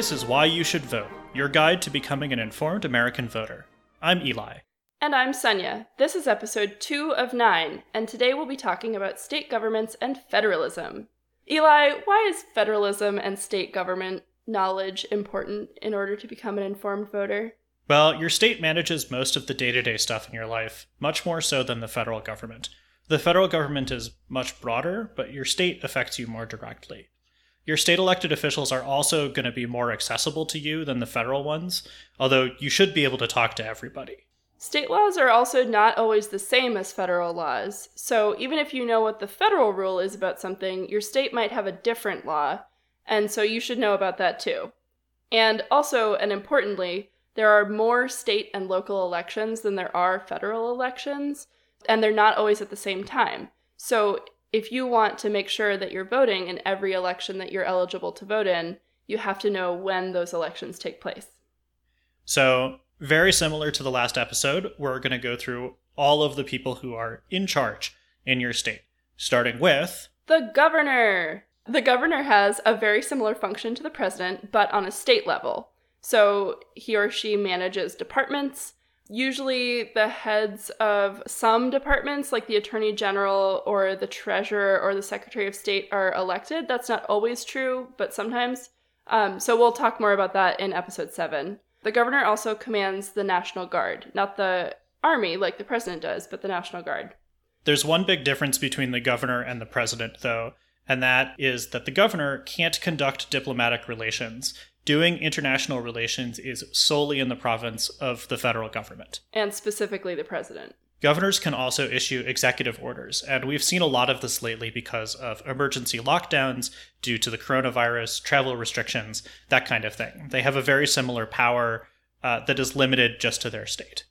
This is Why You Should Vote, your guide to becoming an informed American voter. I'm Eli. And I'm Sonia. This is episode two of nine, and today we'll be talking about state governments and federalism. Eli, why is federalism and state government knowledge important in order to become an informed voter? Well, your state manages most of the day to day stuff in your life, much more so than the federal government. The federal government is much broader, but your state affects you more directly. Your state elected officials are also going to be more accessible to you than the federal ones, although you should be able to talk to everybody. State laws are also not always the same as federal laws, so even if you know what the federal rule is about something, your state might have a different law, and so you should know about that too. And also, and importantly, there are more state and local elections than there are federal elections, and they're not always at the same time. So if you want to make sure that you're voting in every election that you're eligible to vote in, you have to know when those elections take place. So, very similar to the last episode, we're going to go through all of the people who are in charge in your state, starting with the governor. The governor has a very similar function to the president, but on a state level. So he or she manages departments. Usually, the heads of some departments, like the attorney general or the treasurer or the secretary of state, are elected. That's not always true, but sometimes. Um, so we'll talk more about that in episode seven. The governor also commands the National Guard, not the army like the president does, but the National Guard. There's one big difference between the governor and the president, though, and that is that the governor can't conduct diplomatic relations. Doing international relations is solely in the province of the federal government. And specifically the president. Governors can also issue executive orders, and we've seen a lot of this lately because of emergency lockdowns due to the coronavirus, travel restrictions, that kind of thing. They have a very similar power uh, that is limited just to their state.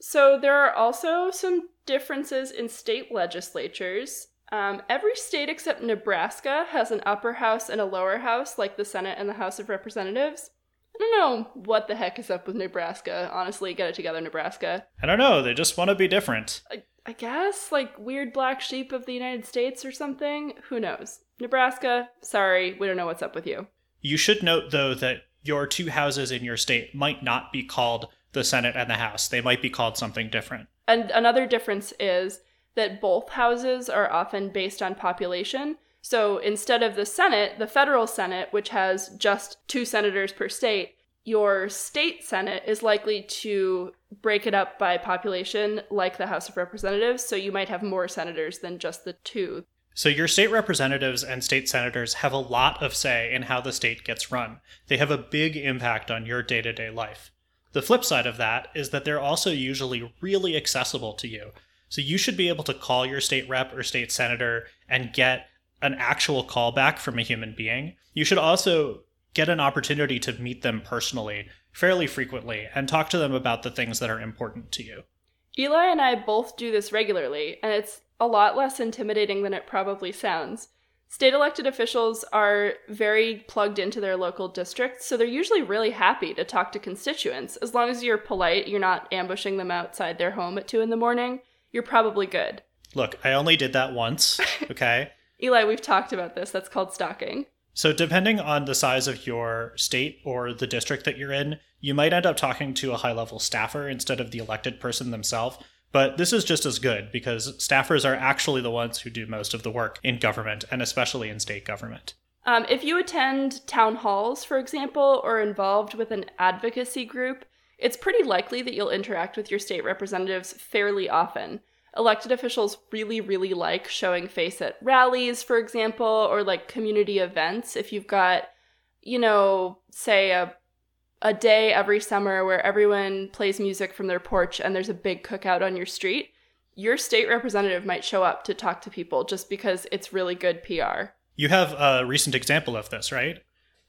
So there are also some differences in state legislatures. Um, every state except Nebraska has an upper house and a lower house, like the Senate and the House of Representatives. I don't know what the heck is up with Nebraska. Honestly, get it together, Nebraska. I don't know. They just want to be different. I, I guess, like weird black sheep of the United States or something. Who knows? Nebraska, sorry, we don't know what's up with you. You should note, though, that your two houses in your state might not be called the Senate and the House. They might be called something different. And another difference is that both houses are often based on population. So instead of the Senate, the federal Senate, which has just two senators per state, your state Senate is likely to break it up by population like the House of Representatives. So you might have more senators than just the two. So your state representatives and state senators have a lot of say in how the state gets run. They have a big impact on your day to day life. The flip side of that is that they're also usually really accessible to you. So you should be able to call your state rep or state senator and get an actual callback from a human being. You should also get an opportunity to meet them personally fairly frequently and talk to them about the things that are important to you. Eli and I both do this regularly, and it's a lot less intimidating than it probably sounds. State elected officials are very plugged into their local districts, so they're usually really happy to talk to constituents. As long as you're polite, you're not ambushing them outside their home at 2 in the morning, you're probably good. Look, I only did that once, okay? Eli, we've talked about this. That's called stalking. So, depending on the size of your state or the district that you're in, you might end up talking to a high level staffer instead of the elected person themselves. But this is just as good because staffers are actually the ones who do most of the work in government and especially in state government. Um, if you attend town halls, for example, or involved with an advocacy group, it's pretty likely that you'll interact with your state representatives fairly often elected officials really, really like showing face at rallies, for example, or like community events. If you've got, you know, say a a day every summer where everyone plays music from their porch and there's a big cookout on your street, your state representative might show up to talk to people just because it's really good PR. You have a recent example of this, right?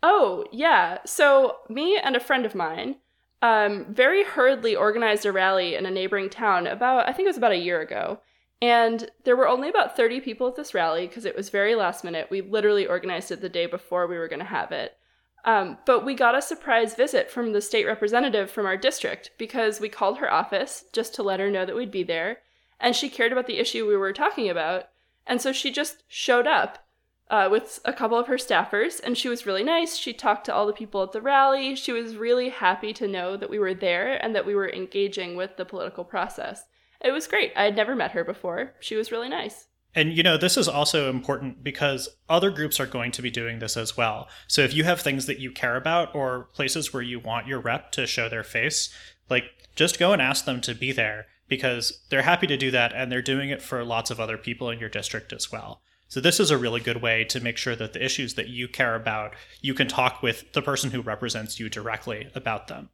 Oh, yeah. So, me and a friend of mine um, very hurriedly organized a rally in a neighboring town about, I think it was about a year ago. And there were only about 30 people at this rally because it was very last minute. We literally organized it the day before we were going to have it. Um, but we got a surprise visit from the state representative from our district because we called her office just to let her know that we'd be there. And she cared about the issue we were talking about. And so she just showed up uh, with a couple of her staffers, and she was really nice. She talked to all the people at the rally. She was really happy to know that we were there and that we were engaging with the political process. It was great. I had never met her before. She was really nice. And you know, this is also important because other groups are going to be doing this as well. So if you have things that you care about or places where you want your rep to show their face, like just go and ask them to be there because they're happy to do that and they're doing it for lots of other people in your district as well. So this is a really good way to make sure that the issues that you care about, you can talk with the person who represents you directly about them.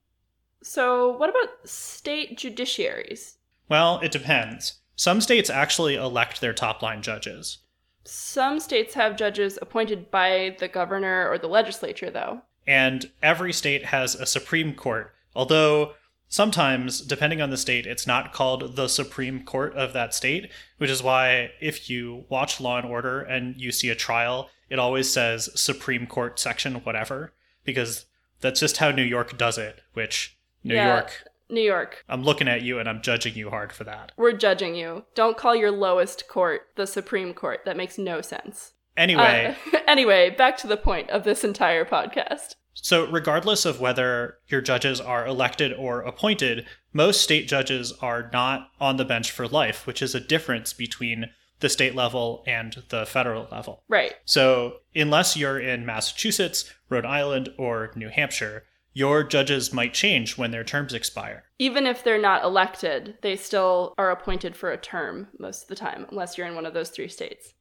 So, what about state judiciaries? Well, it depends. Some states actually elect their top line judges. Some states have judges appointed by the governor or the legislature, though. And every state has a Supreme Court, although Sometimes, depending on the state, it's not called the Supreme Court of that state, which is why if you watch Law and Order and you see a trial, it always says Supreme Court section whatever, because that's just how New York does it, which New Yeah. York, New York, I'm looking at you and I'm judging you hard for that. we're judging you. Don't call your lowest court the Supreme Court. That makes no sense. Anyway, Uh, anyway, back to the point of this entire podcast. So, regardless of whether your judges are elected or appointed, most state judges are not on the bench for life, which is a difference between the state level and the federal level. Right. So, unless you're in Massachusetts, Rhode Island, or New Hampshire, your judges might change when their terms expire. Even if they're not elected, they still are appointed for a term most of the time, unless you're in one of those three states.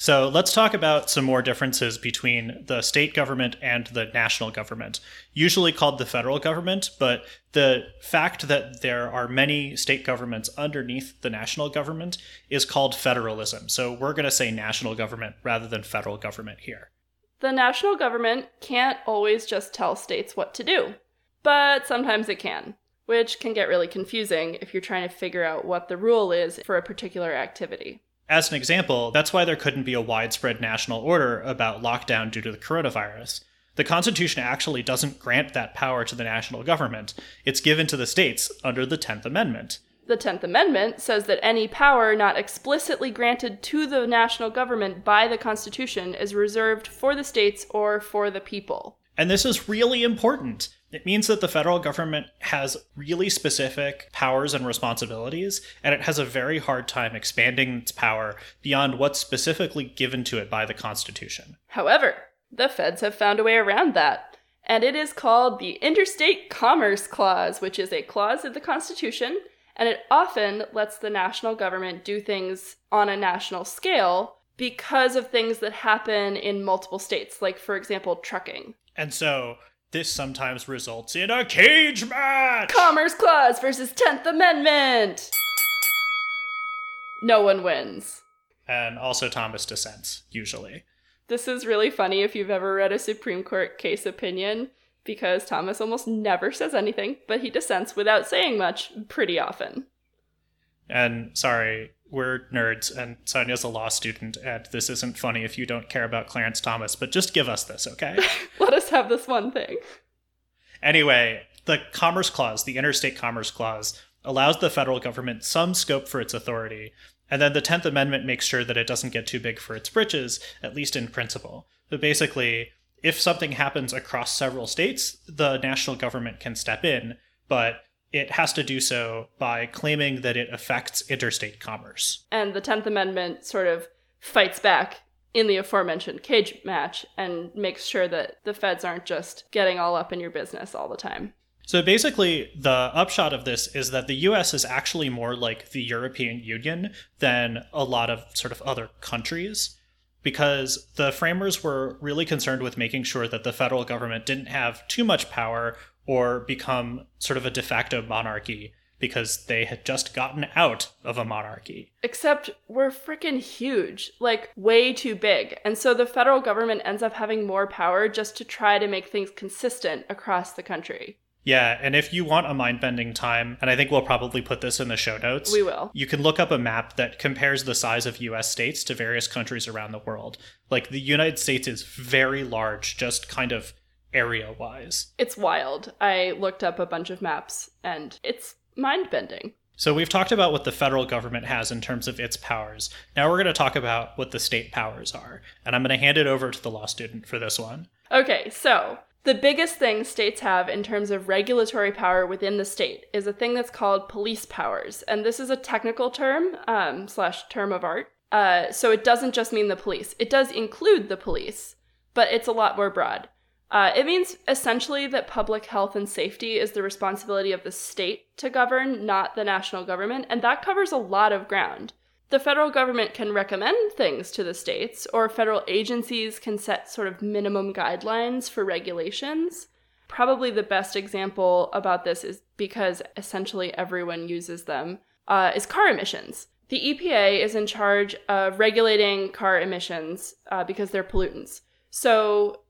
So let's talk about some more differences between the state government and the national government, usually called the federal government, but the fact that there are many state governments underneath the national government is called federalism. So we're going to say national government rather than federal government here. The national government can't always just tell states what to do, but sometimes it can, which can get really confusing if you're trying to figure out what the rule is for a particular activity. As an example, that's why there couldn't be a widespread national order about lockdown due to the coronavirus. The Constitution actually doesn't grant that power to the national government, it's given to the states under the 10th Amendment. The 10th Amendment says that any power not explicitly granted to the national government by the Constitution is reserved for the states or for the people. And this is really important. It means that the federal government has really specific powers and responsibilities, and it has a very hard time expanding its power beyond what's specifically given to it by the Constitution. However, the feds have found a way around that, and it is called the Interstate Commerce Clause, which is a clause in the Constitution, and it often lets the national government do things on a national scale because of things that happen in multiple states, like, for example, trucking. And so, this sometimes results in a cage match! Commerce Clause versus 10th Amendment! No one wins. and also Thomas dissents, usually. This is really funny if you've ever read a Supreme Court case opinion, because Thomas almost never says anything, but he dissents without saying much pretty often. And sorry, we're nerds, and Sonia's a law student, and this isn't funny if you don't care about Clarence Thomas, but just give us this, okay? Let us have this one thing. Anyway, the Commerce Clause, the Interstate Commerce Clause, allows the federal government some scope for its authority, and then the 10th Amendment makes sure that it doesn't get too big for its britches, at least in principle. But basically, if something happens across several states, the national government can step in, but it has to do so by claiming that it affects interstate commerce. And the 10th Amendment sort of fights back in the aforementioned cage match and makes sure that the feds aren't just getting all up in your business all the time. So basically, the upshot of this is that the US is actually more like the European Union than a lot of sort of other countries because the framers were really concerned with making sure that the federal government didn't have too much power or become sort of a de facto monarchy because they had just gotten out of a monarchy. Except we're freaking huge, like way too big. And so the federal government ends up having more power just to try to make things consistent across the country. Yeah, and if you want a mind bending time, and I think we'll probably put this in the show notes, We will. You can look up a map that compares the size of US states to various countries around the world. Like the United States is very large, just kind of area wise. It's wild. I looked up a bunch of maps and it's mind bending. So we've talked about what the federal government has in terms of its powers. Now we're going to talk about what the state powers are. And I'm going to hand it over to the law student for this one. Okay, so the biggest thing states have in terms of regulatory power within the state is a thing that's called police powers. And this is a technical term, um, slash term of art. Uh, so it doesn't just mean the police, it does include the police, but it's a lot more broad. Uh, it means essentially that public health and safety is the responsibility of the state to govern, not the national government, and that covers a lot of ground. The federal government can recommend things to the states, or federal agencies can set sort of minimum guidelines for regulations. Probably the best example about this is because essentially everyone uses them, uh, is car emissions. The EPA is in charge of regulating car emissions uh, because they're pollutants. So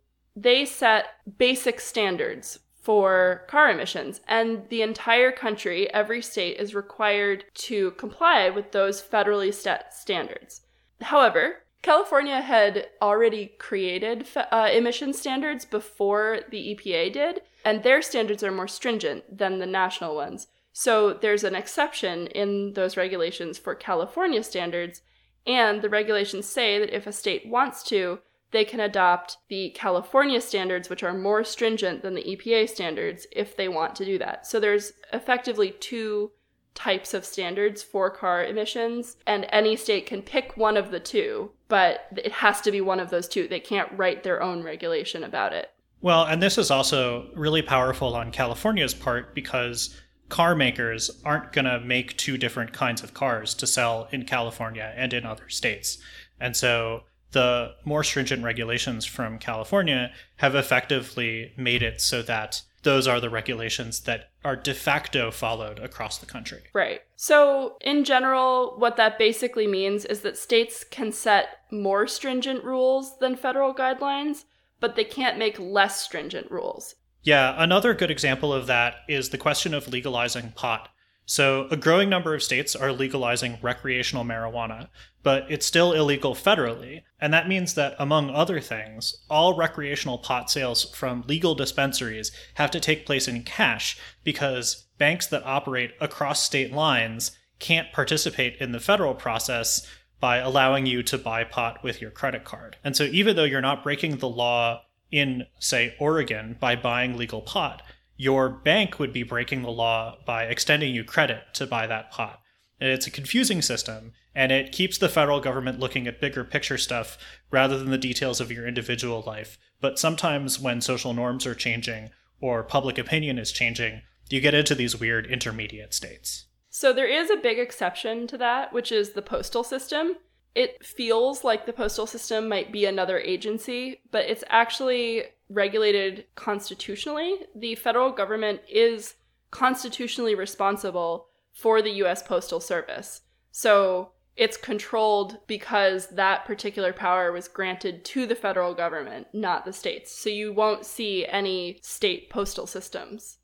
they set basic standards for car emissions, and the entire country, every state, is required to comply with those federally set standards. However, California had already created uh, emission standards before the EPA did, and their standards are more stringent than the national ones. So there's an exception in those regulations for California standards, and the regulations say that if a state wants to, they can adopt the California standards, which are more stringent than the EPA standards, if they want to do that. So there's effectively two types of standards for car emissions, and any state can pick one of the two, but it has to be one of those two. They can't write their own regulation about it. Well, and this is also really powerful on California's part because car makers aren't going to make two different kinds of cars to sell in California and in other states. And so the more stringent regulations from California have effectively made it so that those are the regulations that are de facto followed across the country. Right. So, in general, what that basically means is that states can set more stringent rules than federal guidelines, but they can't make less stringent rules. Yeah, another good example of that is the question of legalizing pot. So, a growing number of states are legalizing recreational marijuana, but it's still illegal federally. And that means that, among other things, all recreational pot sales from legal dispensaries have to take place in cash because banks that operate across state lines can't participate in the federal process by allowing you to buy pot with your credit card. And so, even though you're not breaking the law in, say, Oregon by buying legal pot, your bank would be breaking the law by extending you credit to buy that pot. It's a confusing system, and it keeps the federal government looking at bigger picture stuff rather than the details of your individual life. But sometimes when social norms are changing or public opinion is changing, you get into these weird intermediate states. So there is a big exception to that, which is the postal system. It feels like the postal system might be another agency, but it's actually regulated constitutionally. The federal government is constitutionally responsible for the US Postal Service. So it's controlled because that particular power was granted to the federal government, not the states. So you won't see any state postal systems.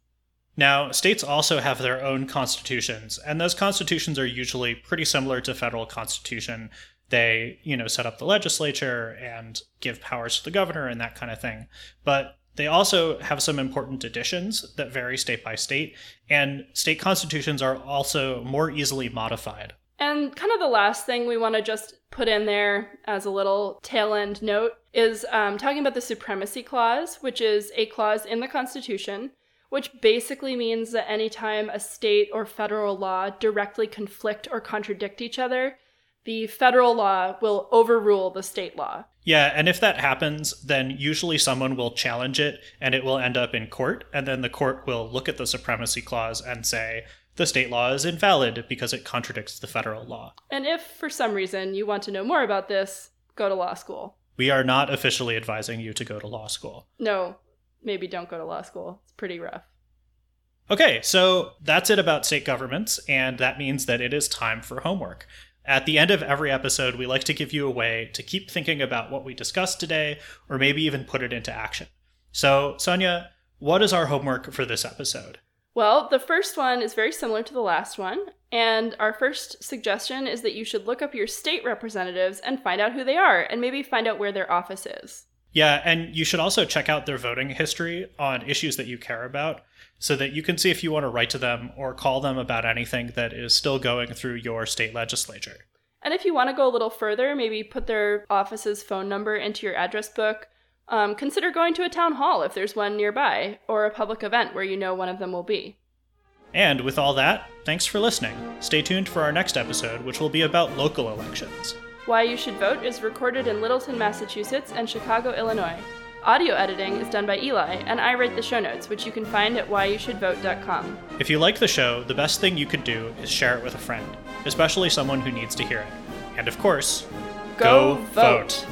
Now, states also have their own constitutions, and those constitutions are usually pretty similar to federal constitution. They, you know, set up the legislature and give powers to the governor and that kind of thing. But they also have some important additions that vary state by state, and state constitutions are also more easily modified. And kind of the last thing we want to just put in there as a little tail end note is um, talking about the Supremacy Clause, which is a clause in the Constitution, which basically means that anytime a state or federal law directly conflict or contradict each other, the federal law will overrule the state law. Yeah, and if that happens, then usually someone will challenge it and it will end up in court, and then the court will look at the Supremacy Clause and say, the state law is invalid because it contradicts the federal law. And if for some reason you want to know more about this, go to law school. We are not officially advising you to go to law school. No, maybe don't go to law school. It's pretty rough. Okay, so that's it about state governments, and that means that it is time for homework. At the end of every episode, we like to give you a way to keep thinking about what we discussed today, or maybe even put it into action. So, Sonia, what is our homework for this episode? Well, the first one is very similar to the last one. And our first suggestion is that you should look up your state representatives and find out who they are and maybe find out where their office is. Yeah, and you should also check out their voting history on issues that you care about so that you can see if you want to write to them or call them about anything that is still going through your state legislature. And if you want to go a little further, maybe put their office's phone number into your address book. Um, consider going to a town hall if there's one nearby, or a public event where you know one of them will be. And with all that, thanks for listening. Stay tuned for our next episode, which will be about local elections. Why You Should Vote is recorded in Littleton, Massachusetts and Chicago, Illinois. Audio editing is done by Eli, and I write the show notes, which you can find at whyyoushouldvote.com. If you like the show, the best thing you could do is share it with a friend, especially someone who needs to hear it. And of course, Go vote.